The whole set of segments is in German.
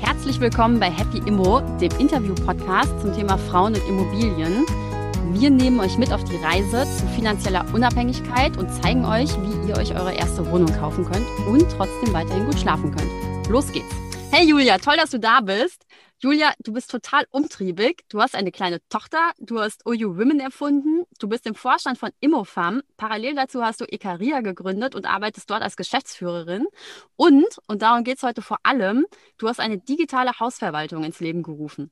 Herzlich willkommen bei Happy Immo, dem Interview-Podcast zum Thema Frauen und Immobilien. Wir nehmen euch mit auf die Reise zu finanzieller Unabhängigkeit und zeigen euch, wie ihr euch eure erste Wohnung kaufen könnt und trotzdem weiterhin gut schlafen könnt. Los geht's! Hey Julia, toll, dass du da bist. Julia, du bist total umtriebig. Du hast eine kleine Tochter, du hast OU Women erfunden, du bist im Vorstand von Immofam. Parallel dazu hast du Ekaria gegründet und arbeitest dort als Geschäftsführerin. Und, und darum geht es heute vor allem, du hast eine digitale Hausverwaltung ins Leben gerufen.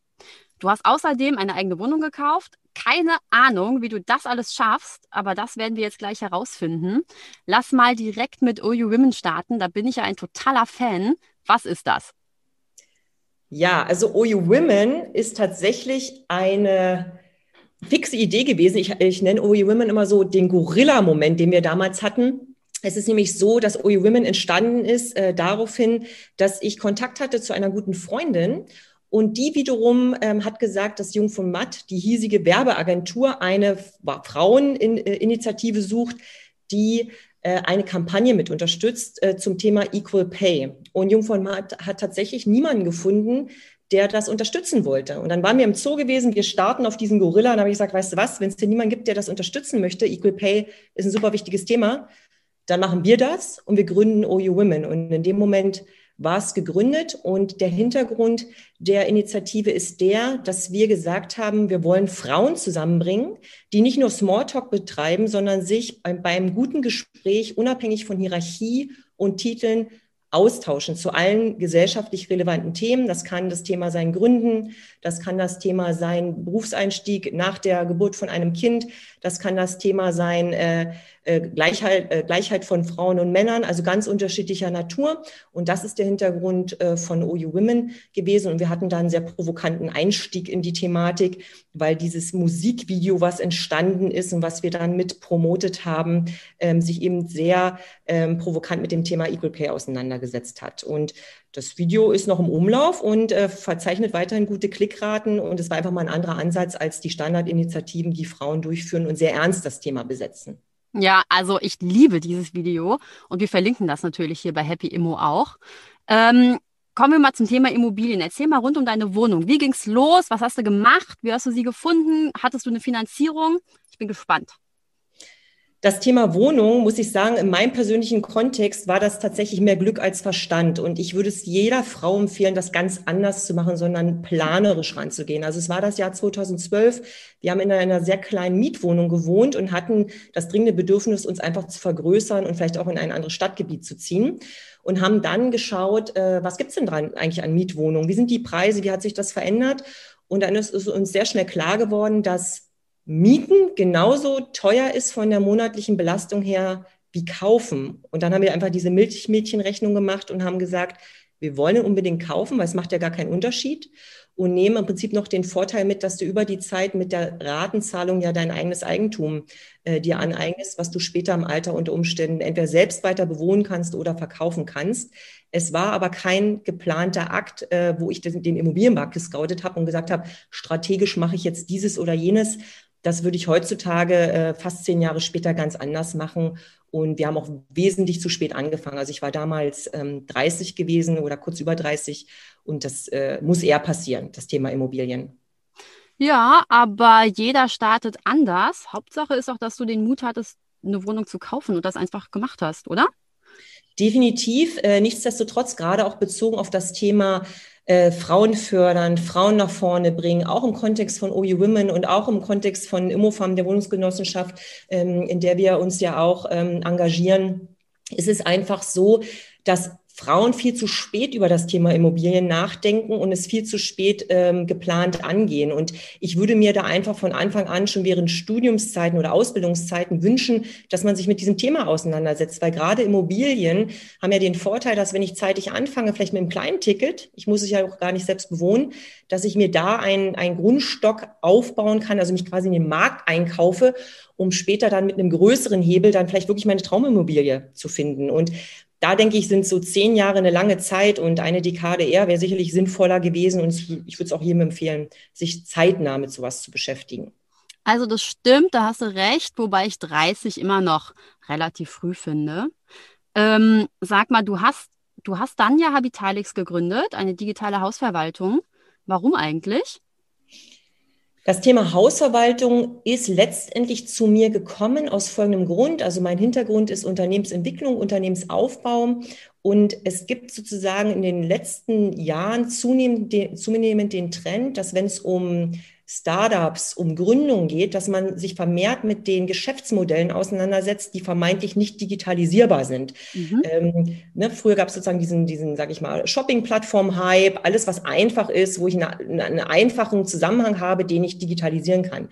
Du hast außerdem eine eigene Wohnung gekauft. Keine Ahnung, wie du das alles schaffst, aber das werden wir jetzt gleich herausfinden. Lass mal direkt mit OU Women starten. Da bin ich ja ein totaler Fan. Was ist das? Ja, also OU Women ist tatsächlich eine fixe Idee gewesen. Ich, ich nenne OU Women immer so den Gorilla-Moment, den wir damals hatten. Es ist nämlich so, dass OU Women entstanden ist äh, daraufhin, dass ich Kontakt hatte zu einer guten Freundin und die wiederum ähm, hat gesagt, dass Jung von Matt, die hiesige Werbeagentur, eine Fraueninitiative sucht, die eine Kampagne mit unterstützt äh, zum Thema Equal Pay. Und Jungfrau hat, tatsächlich niemanden gefunden, der das unterstützen wollte. Und dann waren wir im Zoo gewesen, wir starten auf diesen Gorilla und habe ich gesagt, weißt du was, wenn es dir niemanden gibt, der das unterstützen möchte, Equal Pay ist ein super wichtiges Thema, dann machen wir das und wir gründen OU Women. Und in dem Moment war es gegründet und der Hintergrund der Initiative ist der, dass wir gesagt haben, wir wollen Frauen zusammenbringen, die nicht nur Smalltalk betreiben, sondern sich beim, guten Gespräch unabhängig von Hierarchie und Titeln austauschen zu allen gesellschaftlich relevanten Themen. Das kann das Thema sein Gründen, das kann das Thema sein Berufseinstieg nach der Geburt von einem Kind, das kann das Thema sein äh, äh, Gleichheit, äh, Gleichheit von Frauen und Männern, also ganz unterschiedlicher Natur. Und das ist der Hintergrund äh, von OU Women gewesen. Und wir hatten da einen sehr provokanten Einstieg in die Thematik, weil dieses Musikvideo, was entstanden ist und was wir dann mit promotet haben, ähm, sich eben sehr ähm, provokant mit dem Thema Equal Pay auseinandergesetzt hat. Und das Video ist noch im Umlauf und äh, verzeichnet weiterhin gute Klickraten. Und es war einfach mal ein anderer Ansatz als die Standardinitiativen, die Frauen durchführen und sehr ernst das Thema besetzen. Ja, also ich liebe dieses Video und wir verlinken das natürlich hier bei Happy Immo auch. Ähm, kommen wir mal zum Thema Immobilien. Erzähl mal rund um deine Wohnung. Wie ging's los? Was hast du gemacht? Wie hast du sie gefunden? Hattest du eine Finanzierung? Ich bin gespannt. Das Thema Wohnung, muss ich sagen, in meinem persönlichen Kontext war das tatsächlich mehr Glück als Verstand. Und ich würde es jeder Frau empfehlen, das ganz anders zu machen, sondern planerisch ranzugehen. Also es war das Jahr 2012. Wir haben in einer sehr kleinen Mietwohnung gewohnt und hatten das dringende Bedürfnis, uns einfach zu vergrößern und vielleicht auch in ein anderes Stadtgebiet zu ziehen. Und haben dann geschaut, äh, was gibt's denn dran eigentlich an Mietwohnungen? Wie sind die Preise? Wie hat sich das verändert? Und dann ist es uns sehr schnell klar geworden, dass Mieten genauso teuer ist von der monatlichen Belastung her wie kaufen. Und dann haben wir einfach diese Milchmädchenrechnung gemacht und haben gesagt, wir wollen unbedingt kaufen, weil es macht ja gar keinen Unterschied und nehmen im Prinzip noch den Vorteil mit, dass du über die Zeit mit der Ratenzahlung ja dein eigenes Eigentum äh, dir aneignest, was du später im Alter unter Umständen entweder selbst weiter bewohnen kannst oder verkaufen kannst. Es war aber kein geplanter Akt, äh, wo ich den, den Immobilienmarkt gescoutet habe und gesagt habe, strategisch mache ich jetzt dieses oder jenes, das würde ich heutzutage äh, fast zehn Jahre später ganz anders machen. Und wir haben auch wesentlich zu spät angefangen. Also ich war damals ähm, 30 gewesen oder kurz über 30 und das äh, muss eher passieren, das Thema Immobilien. Ja, aber jeder startet anders. Hauptsache ist auch, dass du den Mut hattest, eine Wohnung zu kaufen und das einfach gemacht hast, oder? Definitiv. Äh, nichtsdestotrotz, gerade auch bezogen auf das Thema äh, Frauen fördern, Frauen nach vorne bringen, auch im Kontext von OU Women und auch im Kontext von Immofam, der Wohnungsgenossenschaft, ähm, in der wir uns ja auch ähm, engagieren. Es ist einfach so, dass Frauen viel zu spät über das Thema Immobilien nachdenken und es viel zu spät ähm, geplant angehen. Und ich würde mir da einfach von Anfang an schon während Studiumszeiten oder Ausbildungszeiten wünschen, dass man sich mit diesem Thema auseinandersetzt, weil gerade Immobilien haben ja den Vorteil, dass wenn ich zeitig anfange, vielleicht mit einem kleinen Ticket, ich muss es ja auch gar nicht selbst bewohnen, dass ich mir da einen, einen Grundstock aufbauen kann, also mich quasi in den Markt einkaufe um später dann mit einem größeren Hebel dann vielleicht wirklich meine Traumimmobilie zu finden. Und da denke ich, sind so zehn Jahre eine lange Zeit und eine Dekade eher wäre sicherlich sinnvoller gewesen. Und ich würde es auch jedem empfehlen, sich zeitnah mit sowas zu beschäftigen. Also das stimmt, da hast du recht, wobei ich 30 immer noch relativ früh finde. Ähm, sag mal, du hast, du hast dann ja Habitalix gegründet, eine digitale Hausverwaltung. Warum eigentlich? Das Thema Hausverwaltung ist letztendlich zu mir gekommen aus folgendem Grund. Also mein Hintergrund ist Unternehmensentwicklung, Unternehmensaufbau. Und es gibt sozusagen in den letzten Jahren zunehmend den, zunehmend den Trend, dass wenn es um Startups, um Gründung geht, dass man sich vermehrt mit den Geschäftsmodellen auseinandersetzt, die vermeintlich nicht digitalisierbar sind. Mhm. Ähm, ne, früher gab es sozusagen diesen, diesen, sag ich mal, Shopping-Plattform-Hype, alles, was einfach ist, wo ich eine, einen einfachen Zusammenhang habe, den ich digitalisieren kann.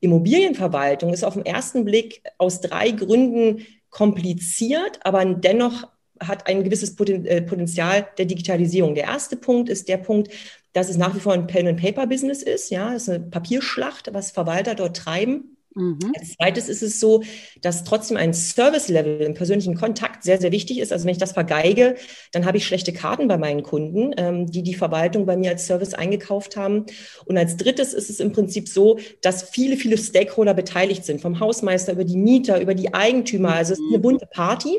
Immobilienverwaltung ist auf den ersten Blick aus drei Gründen kompliziert, aber dennoch hat ein gewisses äh, Potenzial der Digitalisierung. Der erste Punkt ist der Punkt, dass es nach wie vor ein Pen-and-Paper-Business ist. Ja, es ist eine Papierschlacht, was Verwalter dort treiben. Mhm. Als zweites ist es so, dass trotzdem ein Service-Level im persönlichen Kontakt sehr, sehr wichtig ist. Also wenn ich das vergeige, dann habe ich schlechte Karten bei meinen Kunden, ähm, die die Verwaltung bei mir als Service eingekauft haben. Und als drittes ist es im Prinzip so, dass viele, viele Stakeholder beteiligt sind, vom Hausmeister über die Mieter, über die Eigentümer. Also es ist eine mhm. bunte Party.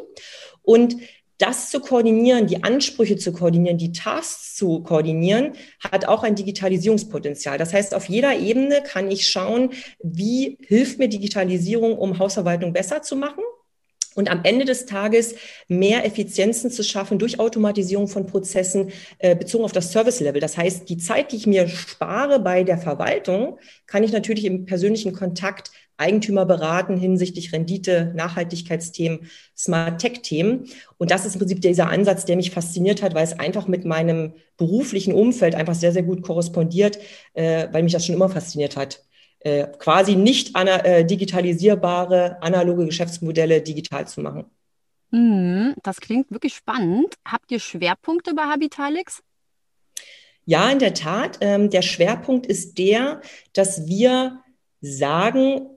Und das zu koordinieren, die Ansprüche zu koordinieren, die Tasks zu koordinieren, hat auch ein Digitalisierungspotenzial. Das heißt, auf jeder Ebene kann ich schauen, wie hilft mir Digitalisierung, um Hausverwaltung besser zu machen und am Ende des Tages mehr Effizienzen zu schaffen durch Automatisierung von Prozessen äh, bezogen auf das Service-Level. Das heißt, die Zeit, die ich mir spare bei der Verwaltung, kann ich natürlich im persönlichen Kontakt Eigentümer beraten hinsichtlich Rendite, Nachhaltigkeitsthemen, Smart Tech-Themen. Und das ist im Prinzip dieser Ansatz, der mich fasziniert hat, weil es einfach mit meinem beruflichen Umfeld einfach sehr, sehr gut korrespondiert, äh, weil mich das schon immer fasziniert hat. Äh, quasi nicht ana äh, digitalisierbare analoge Geschäftsmodelle digital zu machen. Mm, das klingt wirklich spannend. Habt ihr Schwerpunkte bei Habitalix? Ja, in der Tat. Ähm, der Schwerpunkt ist der, dass wir sagen,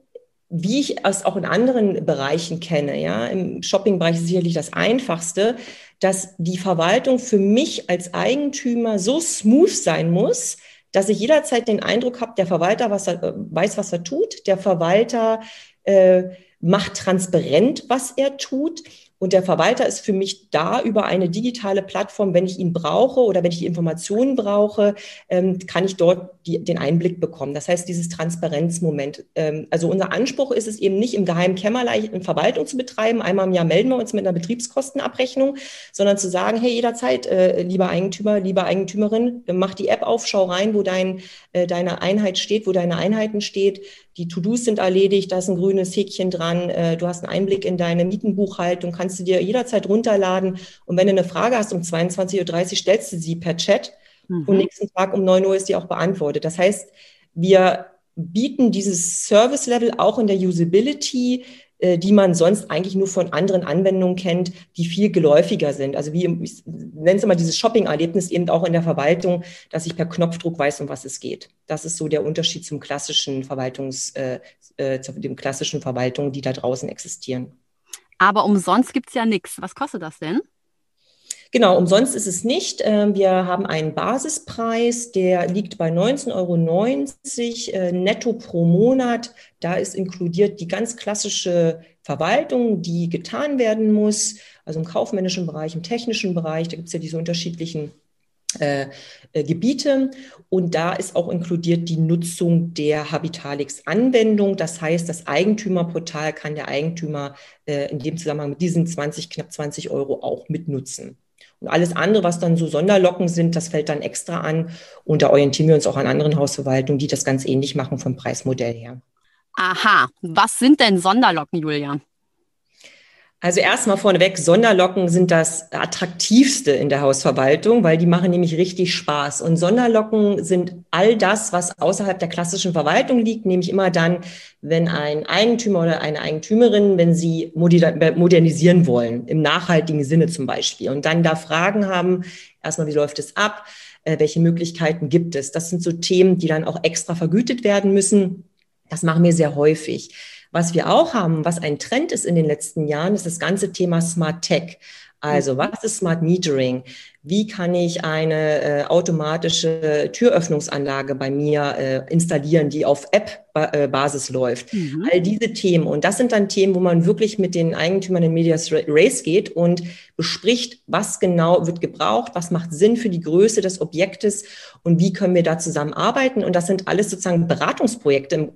wie ich es auch in anderen Bereichen kenne, ja, im Shopping-Bereich ist sicherlich das einfachste, dass die Verwaltung für mich als Eigentümer so smooth sein muss, dass ich jederzeit den Eindruck habe, der Verwalter was er, äh, weiß, was er tut, der Verwalter äh, macht transparent, was er tut und der Verwalter ist für mich da über eine digitale Plattform, wenn ich ihn brauche oder wenn ich die Informationen brauche, ähm, kann ich dort die, den Einblick bekommen. Das heißt, dieses Transparenzmoment. Ähm, also unser Anspruch ist es eben nicht im geheimen Kämmerlein Verwaltung zu betreiben. Einmal im Jahr melden wir uns mit einer Betriebskostenabrechnung, sondern zu sagen, hey, jederzeit, äh, lieber Eigentümer, lieber Eigentümerin, mach die App auf, schau rein, wo dein, äh, deine Einheit steht, wo deine Einheiten steht die To-Dos sind erledigt, da ist ein grünes Häkchen dran, äh, du hast einen Einblick in deine Mietenbuchhaltung, kannst du dir jederzeit runterladen. Und wenn du eine Frage hast um 22.30 Uhr, stellst du sie per Chat mhm. und nächsten Tag um 9 Uhr ist die auch beantwortet. Das heißt, wir bieten dieses Service-Level auch in der Usability die man sonst eigentlich nur von anderen Anwendungen kennt, die viel geläufiger sind. Also wie, ich nenne es immer dieses Shopping-Erlebnis eben auch in der Verwaltung, dass ich per Knopfdruck weiß, um was es geht. Das ist so der Unterschied zum klassischen Verwaltungs, äh, äh, zu den klassischen Verwaltungen, die da draußen existieren. Aber umsonst gibt es ja nichts. Was kostet das denn? Genau, umsonst ist es nicht. Ähm, wir haben einen Basispreis, der liegt bei 19,90 Euro äh, netto pro Monat. Da ist inkludiert die ganz klassische Verwaltung, die getan werden muss, also im kaufmännischen Bereich, im technischen Bereich. Da gibt es ja diese unterschiedlichen äh, äh, Gebiete und da ist auch inkludiert die Nutzung der Habitalix-Anwendung. Das heißt, das Eigentümerportal kann der Eigentümer in dem Zusammenhang mit diesen 20, knapp 20 Euro auch mitnutzen. Und alles andere, was dann so Sonderlocken sind, das fällt dann extra an. Und da orientieren wir uns auch an anderen Hausverwaltungen, die das ganz ähnlich machen vom Preismodell her. Aha, was sind denn Sonderlocken, Julian? Also erstmal vorneweg, Sonderlocken sind das attraktivste in der Hausverwaltung, weil die machen nämlich richtig Spaß. Und Sonderlocken sind all das, was außerhalb der klassischen Verwaltung liegt, nämlich immer dann, wenn ein Eigentümer oder eine Eigentümerin, wenn sie modernisieren wollen, im nachhaltigen Sinne zum Beispiel, und dann da Fragen haben, erstmal, wie läuft es ab, äh, welche Möglichkeiten gibt es. Das sind so Themen, die dann auch extra vergütet werden müssen. Das machen wir sehr häufig. Was wir auch haben, was ein Trend ist in den letzten Jahren, ist das ganze Thema Smart Tech. Also, was ist Smart Metering? Wie kann ich eine äh, automatische Türöffnungsanlage bei mir äh, installieren, die auf App-Basis läuft? Mhm. All diese Themen. Und das sind dann Themen, wo man wirklich mit den Eigentümern in Medias Race geht und bespricht, was genau wird gebraucht, was macht Sinn für die Größe des Objektes und wie können wir da zusammenarbeiten. Und das sind alles sozusagen Beratungsprojekte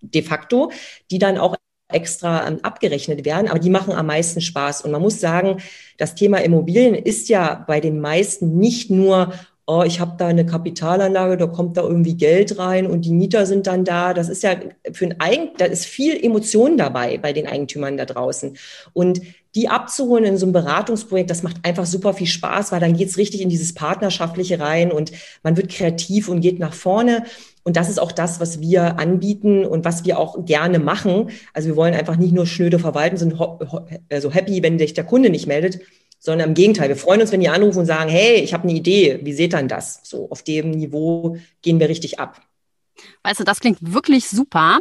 de facto, die dann auch extra ähm, abgerechnet werden, aber die machen am meisten Spaß. Und man muss sagen, das Thema Immobilien ist ja bei den meisten nicht nur, oh, ich habe da eine Kapitalanlage, da kommt da irgendwie Geld rein und die Mieter sind dann da. Das ist ja für ein Eigen, da ist viel Emotion dabei bei den Eigentümern da draußen. Und die abzuholen in so einem Beratungsprojekt, das macht einfach super viel Spaß, weil dann geht's richtig in dieses Partnerschaftliche rein und man wird kreativ und geht nach vorne. Und das ist auch das, was wir anbieten und was wir auch gerne machen. Also wir wollen einfach nicht nur schnöde verwalten, sind also happy, wenn sich der Kunde nicht meldet, sondern im Gegenteil. Wir freuen uns, wenn die anrufen und sagen, hey, ich habe eine Idee, wie seht dann das? So auf dem Niveau gehen wir richtig ab. Weißt du, das klingt wirklich super.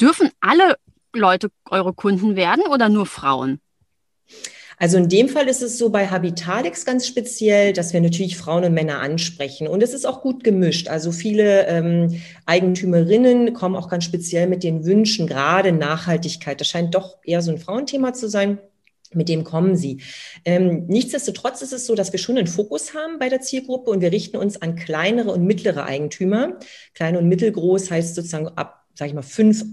Dürfen alle Leute eure Kunden werden oder nur Frauen? Also in dem Fall ist es so bei Habitalix ganz speziell, dass wir natürlich Frauen und Männer ansprechen. Und es ist auch gut gemischt. Also viele ähm, Eigentümerinnen kommen auch ganz speziell mit den Wünschen, gerade Nachhaltigkeit. Das scheint doch eher so ein Frauenthema zu sein. Mit dem kommen sie. Ähm, nichtsdestotrotz ist es so, dass wir schon einen Fokus haben bei der Zielgruppe und wir richten uns an kleinere und mittlere Eigentümer. Klein und mittelgroß heißt sozusagen ab, sage ich mal, fünf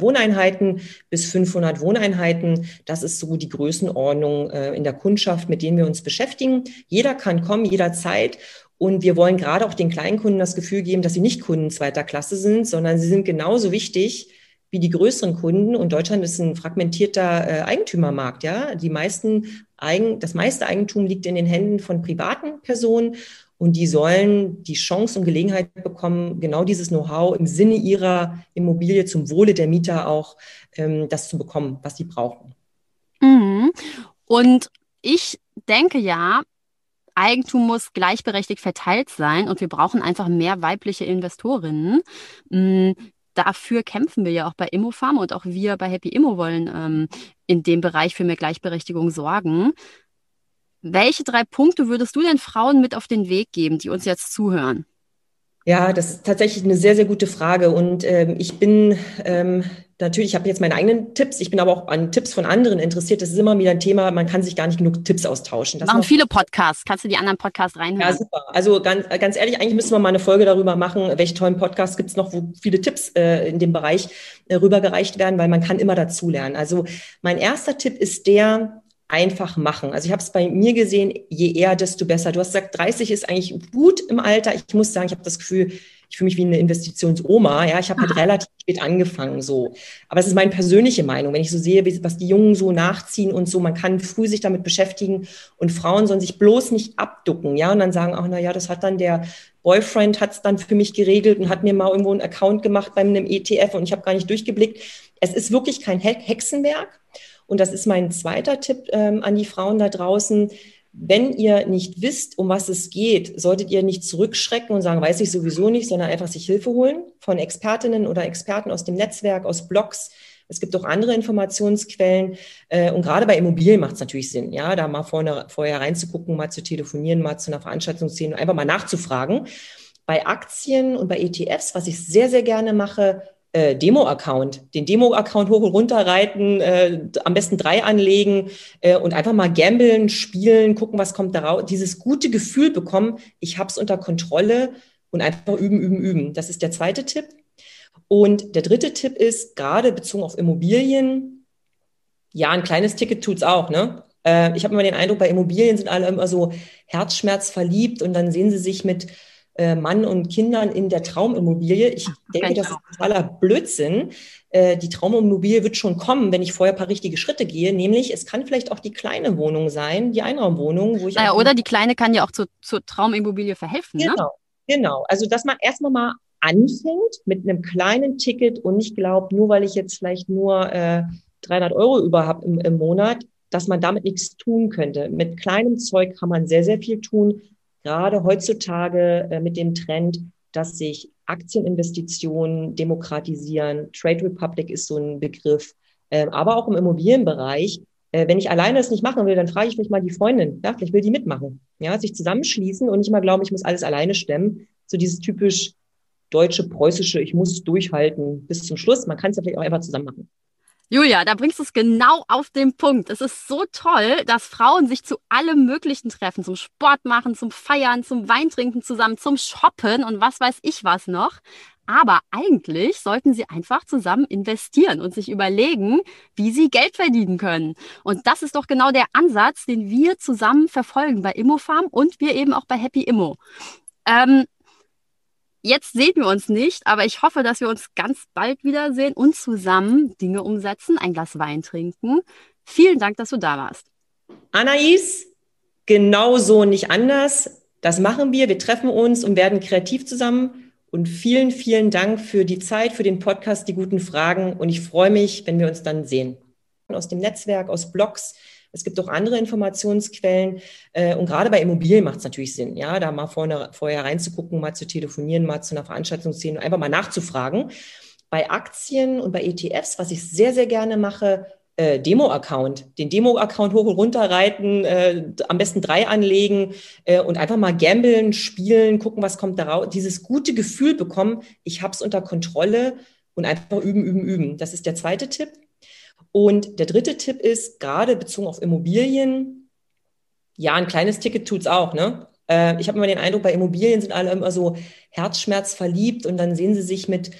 Wohneinheiten bis 500 Wohneinheiten. Das ist so die Größenordnung äh, in der Kundschaft, mit denen wir uns beschäftigen. Jeder kann kommen, jederzeit. Und wir wollen gerade auch den Kleinkunden das Gefühl geben, dass sie nicht Kunden zweiter Klasse sind, sondern sie sind genauso wichtig wie die größeren Kunden. Und Deutschland ist ein fragmentierter äh, Eigentümermarkt. Ja, die meisten Eigen, das meiste Eigentum liegt in den Händen von privaten Personen. Und die sollen die Chance und Gelegenheit bekommen, genau dieses Know-how im Sinne ihrer Immobilie zum Wohle der Mieter auch ähm, das zu bekommen, was sie brauchen. Mhm. Und ich denke ja, Eigentum muss gleichberechtigt verteilt sein und wir brauchen einfach mehr weibliche Investorinnen. Mhm. Dafür kämpfen wir ja auch bei Immofarm und auch wir bei Happy Immo wollen ähm, in dem Bereich für mehr Gleichberechtigung sorgen. Welche drei Punkte würdest du den Frauen mit auf den Weg geben, die uns jetzt zuhören? Ja, das ist tatsächlich eine sehr, sehr gute Frage. Und ähm, ich bin ähm, natürlich, ich habe jetzt meine eigenen Tipps, ich bin aber auch an Tipps von anderen interessiert. Das ist immer wieder ein Thema, man kann sich gar nicht genug Tipps austauschen. Das machen viele Podcasts. Kannst du die anderen Podcasts reinhören? Ja, super. Also ganz, ganz ehrlich, eigentlich müssen wir mal eine Folge darüber machen, welche tollen Podcasts gibt es noch, wo viele Tipps äh, in dem Bereich äh, rübergereicht werden, weil man kann immer dazulernen. Also mein erster Tipp ist der, einfach machen. Also ich habe es bei mir gesehen, je eher, desto besser. Du hast gesagt, 30 ist eigentlich gut im Alter. Ich muss sagen, ich habe das Gefühl, ich fühle mich wie eine Investitionsoma. Ja, ich habe halt relativ spät angefangen so. Aber es ist meine persönliche Meinung, wenn ich so sehe, was die Jungen so nachziehen und so. Man kann früh sich damit beschäftigen und Frauen sollen sich bloß nicht abducken. Ja, und dann sagen, ach na ja, das hat dann der Boyfriend hat es dann für mich geregelt und hat mir mal irgendwo einen Account gemacht bei einem ETF und ich habe gar nicht durchgeblickt. Es ist wirklich kein Hexenwerk. Und das ist mein zweiter Tipp ähm, an die Frauen da draußen. Wenn ihr nicht wisst, um was es geht, solltet ihr nicht zurückschrecken und sagen, weiß ich sowieso nicht, sondern einfach sich Hilfe holen von Expertinnen oder Experten aus dem Netzwerk, aus Blogs. Es gibt auch andere Informationsquellen. Äh, und gerade bei Immobilien macht es natürlich Sinn, ja, da mal vorne, vorher reinzugucken, mal zu telefonieren, mal zu einer Veranstaltung zu und einfach mal nachzufragen. Bei Aktien und bei ETFs, was ich sehr, sehr gerne mache, äh, Demo-Account, den Demo-Account hoch und runter reiten, äh, am besten drei anlegen äh, und einfach mal gambeln, spielen, gucken, was kommt da raus. Dieses gute Gefühl bekommen, ich habe es unter Kontrolle und einfach üben, üben, üben. Das ist der zweite Tipp. Und der dritte Tipp ist, gerade bezogen auf Immobilien, ja, ein kleines Ticket tut's auch, ne? Äh, ich habe immer den Eindruck, bei Immobilien sind alle immer so Herzschmerz verliebt und dann sehen sie sich mit Mann und Kindern in der Traumimmobilie. Ich denke, das ist totaler Blödsinn. Äh, die Traumimmobilie wird schon kommen, wenn ich vorher ein paar richtige Schritte gehe. Nämlich, es kann vielleicht auch die kleine Wohnung sein, die Einraumwohnung, wo ich. Naja, oder die kleine kann ja auch zu, zur Traumimmobilie verhelfen. Ne? Genau, ne? genau. Also, dass man erstmal mal anfängt mit einem kleinen Ticket und nicht glaubt, nur weil ich jetzt vielleicht nur äh, 300 Euro über habe im, im Monat, dass man damit nichts tun könnte. Mit kleinem Zeug kann man sehr, sehr viel tun gerade heutzutage äh, mit dem Trend, dass sich Aktieninvestitionen demokratisieren. Trade Republic ist so ein Begriff, äh, aber auch im Immobilienbereich. Äh, wenn ich alleine es nicht machen will, dann frage ich mich mal die Freundin. Ja, vielleicht will die mitmachen. Ja, sich zusammenschließen und nicht mal glauben, ich muss alles alleine stemmen. So dieses typisch deutsche, preußische, ich muss durchhalten bis zum Schluss. Man kann es ja vielleicht auch einfach zusammen machen. Julia, da bringst du es genau auf den Punkt. Es ist so toll, dass Frauen sich zu allem Möglichen treffen, zum Sport machen, zum Feiern, zum Weintrinken zusammen, zum Shoppen und was weiß ich was noch. Aber eigentlich sollten sie einfach zusammen investieren und sich überlegen, wie sie Geld verdienen können. Und das ist doch genau der Ansatz, den wir zusammen verfolgen bei Immofarm und wir eben auch bei Happy Immo. Ähm, Jetzt sehen wir uns nicht, aber ich hoffe, dass wir uns ganz bald wiedersehen und zusammen Dinge umsetzen, ein Glas Wein trinken. Vielen Dank, dass du da warst. Anais, genau so nicht anders. Das machen wir. Wir treffen uns und werden kreativ zusammen. Und vielen, vielen Dank für die Zeit, für den Podcast, die guten Fragen. Und ich freue mich, wenn wir uns dann sehen. Aus dem Netzwerk, aus Blogs, es gibt auch andere Informationsquellen. Äh, und gerade bei Immobilien macht es natürlich Sinn, ja, da mal vorne, vorher reinzugucken, mal zu telefonieren, mal zu einer Veranstaltung zu gehen einfach mal nachzufragen. Bei Aktien und bei ETFs, was ich sehr, sehr gerne mache, äh, Demo-Account, den Demo-Account hoch und runter reiten, äh, am besten drei anlegen äh, und einfach mal gambeln, spielen, gucken, was kommt da raus. Dieses gute Gefühl bekommen, ich habe es unter Kontrolle und einfach üben, üben, üben. Das ist der zweite Tipp. Und der dritte Tipp ist, gerade bezogen auf Immobilien, ja, ein kleines Ticket tut's auch, ne? Äh, ich habe immer den Eindruck, bei Immobilien sind alle immer so Herzschmerz verliebt und dann sehen sie sich mit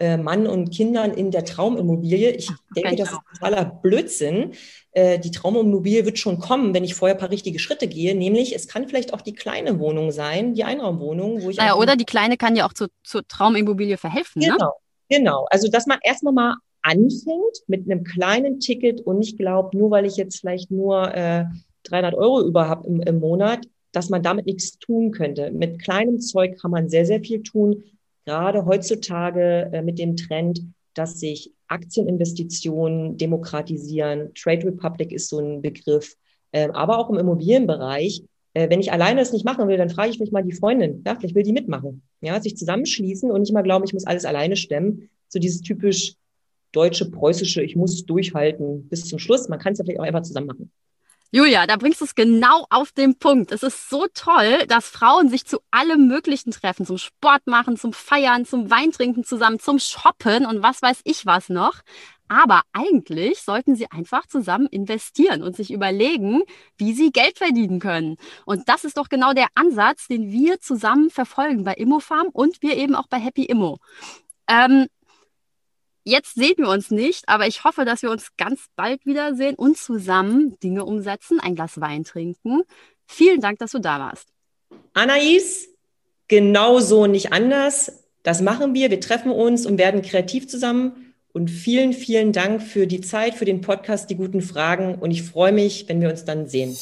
äh, Mann und Kindern in der Traumimmobilie. Ich denke, das ist totaler Blödsinn. Äh, die Traumimmobilie wird schon kommen, wenn ich vorher ein paar richtige Schritte gehe. Nämlich, es kann vielleicht auch die kleine Wohnung sein, die Einraumwohnung, wo ich. Naja, oder die kleine kann ja auch zu, zur Traumimmobilie verhelfen. Genau, ne? genau. Also, dass man erstmal mal anfängt mit einem kleinen Ticket und nicht glaubt, nur weil ich jetzt vielleicht nur äh, 300 Euro über habe im, im Monat, dass man damit nichts tun könnte. Mit kleinem Zeug kann man sehr, sehr viel tun. Gerade heutzutage äh, mit dem Trend, dass sich Aktieninvestitionen demokratisieren. Trade Republic ist so ein Begriff, äh, aber auch im Immobilienbereich. Äh, wenn ich alleine es nicht machen will, dann frage ich mich mal die Freundin. Ja, vielleicht will die mitmachen. Ja, sich zusammenschließen und nicht mal glauben, ich muss alles alleine stemmen. So dieses typisch deutsche, preußische, ich muss durchhalten bis zum Schluss. Man kann es ja vielleicht auch einfach zusammen machen. Julia, da bringst du es genau auf den Punkt. Es ist so toll, dass Frauen sich zu allem Möglichen treffen, zum Sport machen, zum Feiern, zum Weintrinken zusammen, zum Shoppen und was weiß ich was noch. Aber eigentlich sollten sie einfach zusammen investieren und sich überlegen, wie sie Geld verdienen können. Und das ist doch genau der Ansatz, den wir zusammen verfolgen bei Immofarm und wir eben auch bei Happy Immo. Ähm, Jetzt sehen wir uns nicht, aber ich hoffe, dass wir uns ganz bald wiedersehen und zusammen Dinge umsetzen, ein Glas Wein trinken. Vielen Dank, dass du da warst. Anais, genau so nicht anders. Das machen wir. Wir treffen uns und werden kreativ zusammen. Und vielen, vielen Dank für die Zeit, für den Podcast, die guten Fragen. Und ich freue mich, wenn wir uns dann sehen.